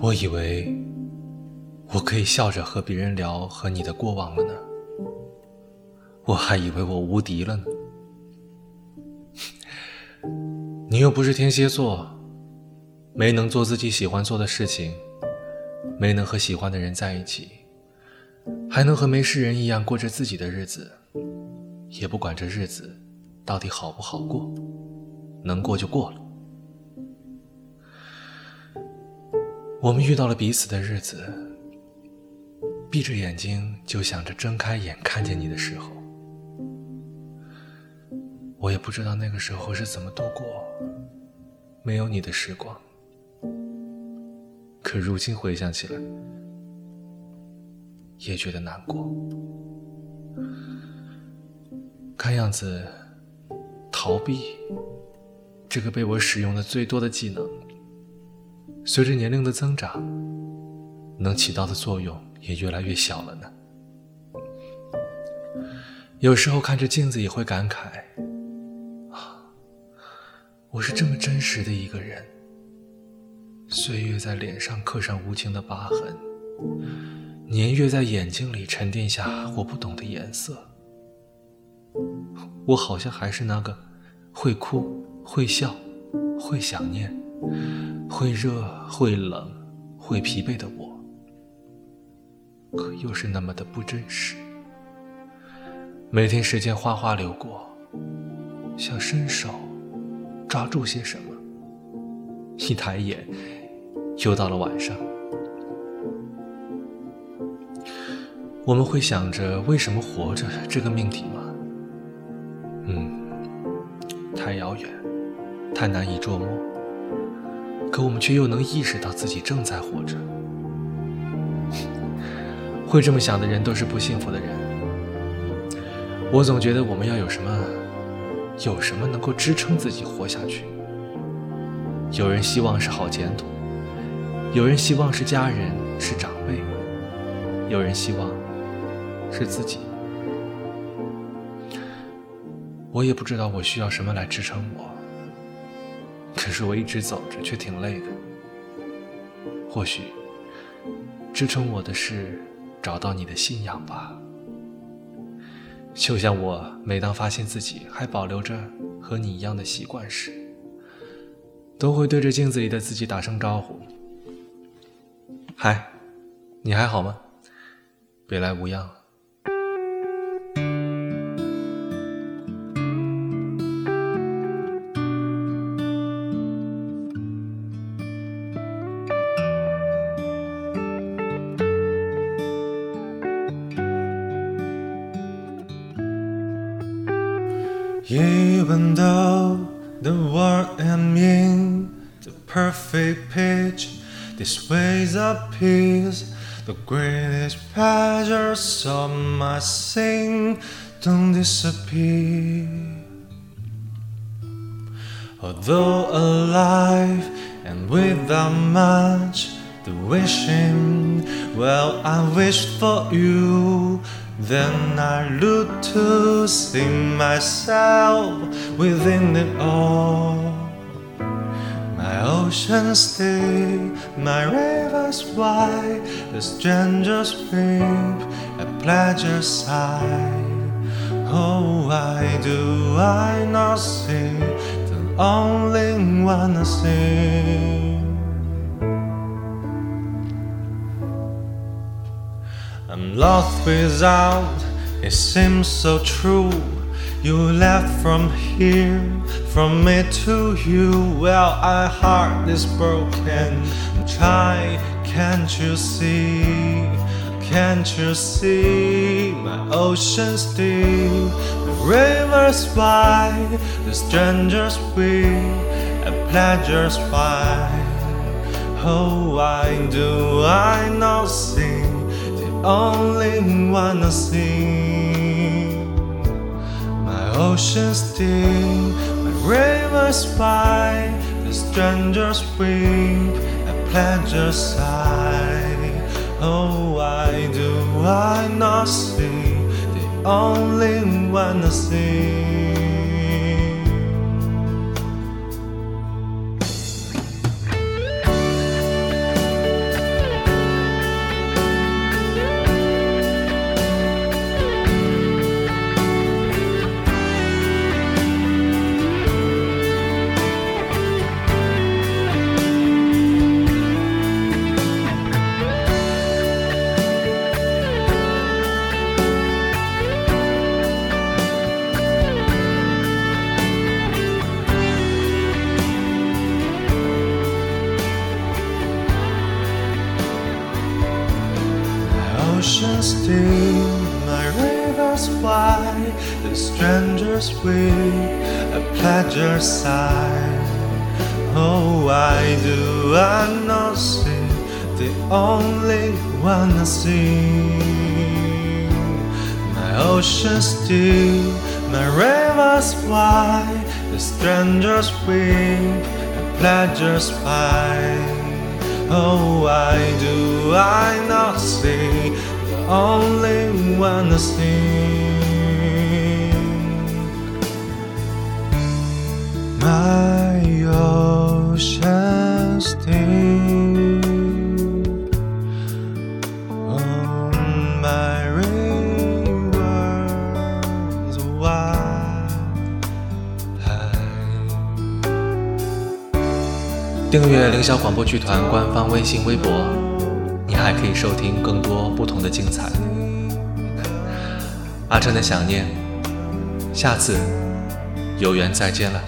我以为我可以笑着和别人聊和你的过往了呢，我还以为我无敌了呢。你又不是天蝎座，没能做自己喜欢做的事情，没能和喜欢的人在一起，还能和没事人一样过着自己的日子，也不管这日子到底好不好过，能过就过了。我们遇到了彼此的日子，闭着眼睛就想着睁开眼看见你的时候，我也不知道那个时候是怎么度过。没有你的时光，可如今回想起来，也觉得难过。看样子，逃避这个被我使用的最多的技能，随着年龄的增长，能起到的作用也越来越小了呢。有时候看着镜子也会感慨。啊我是这么真实的一个人，岁月在脸上刻上无情的疤痕，年月在眼睛里沉淀下我不懂的颜色。我好像还是那个会哭、会笑、会想念、会热、会冷、会疲惫的我，可又是那么的不真实。每天时间哗哗流过，想伸手。抓住些什么？一抬眼，又到了晚上。我们会想着为什么活着这个命题吗？嗯，太遥远，太难以捉摸。可我们却又能意识到自己正在活着。会这么想的人都是不幸福的人。我总觉得我们要有什么。有什么能够支撑自己活下去？有人希望是好前途，有人希望是家人，是长辈，有人希望是自己。我也不知道我需要什么来支撑我，可是我一直走着却挺累的。或许支撑我的是找到你的信仰吧。就像我每当发现自己还保留着和你一样的习惯时，都会对着镜子里的自己打声招呼：“嗨，你还好吗？别来无恙。” Even though the world am in the perfect pitch, this ways peace, the greatest pleasures of my sin don't disappear. Although alive and without much the wishing, well, I wish for you then I look to see myself within it all. My oceans deep, my rivers wide, the strangers weep, a pleasure sigh. Oh, why do I not see the only one I see? I'm lost without, it seems so true. You left from here, from me to you. Well, my heart is broken. Try, can't you see? Can't you see my ocean's deep, the rivers wide, the strangers weep, and pleasures wide? Oh, why do I not see? Only I see. My oceans deep, my rivers wide, the strangers weep, a pleasure sigh. Oh, why do I not see the only one I see? oceans deep, my rivers wide, the strangers weep, a pleasure sigh. Oh, why do I not see the only one I see. My oceans deep, my rivers wide, the strangers weep, a pleasure sigh. Oh, why do I not see only one I see? My oceans deep, oh, my rivers wide. 订阅凌霄广播剧团官方微信微博，你还可以收听更多不同的精彩。阿琛的想念，下次有缘再见了。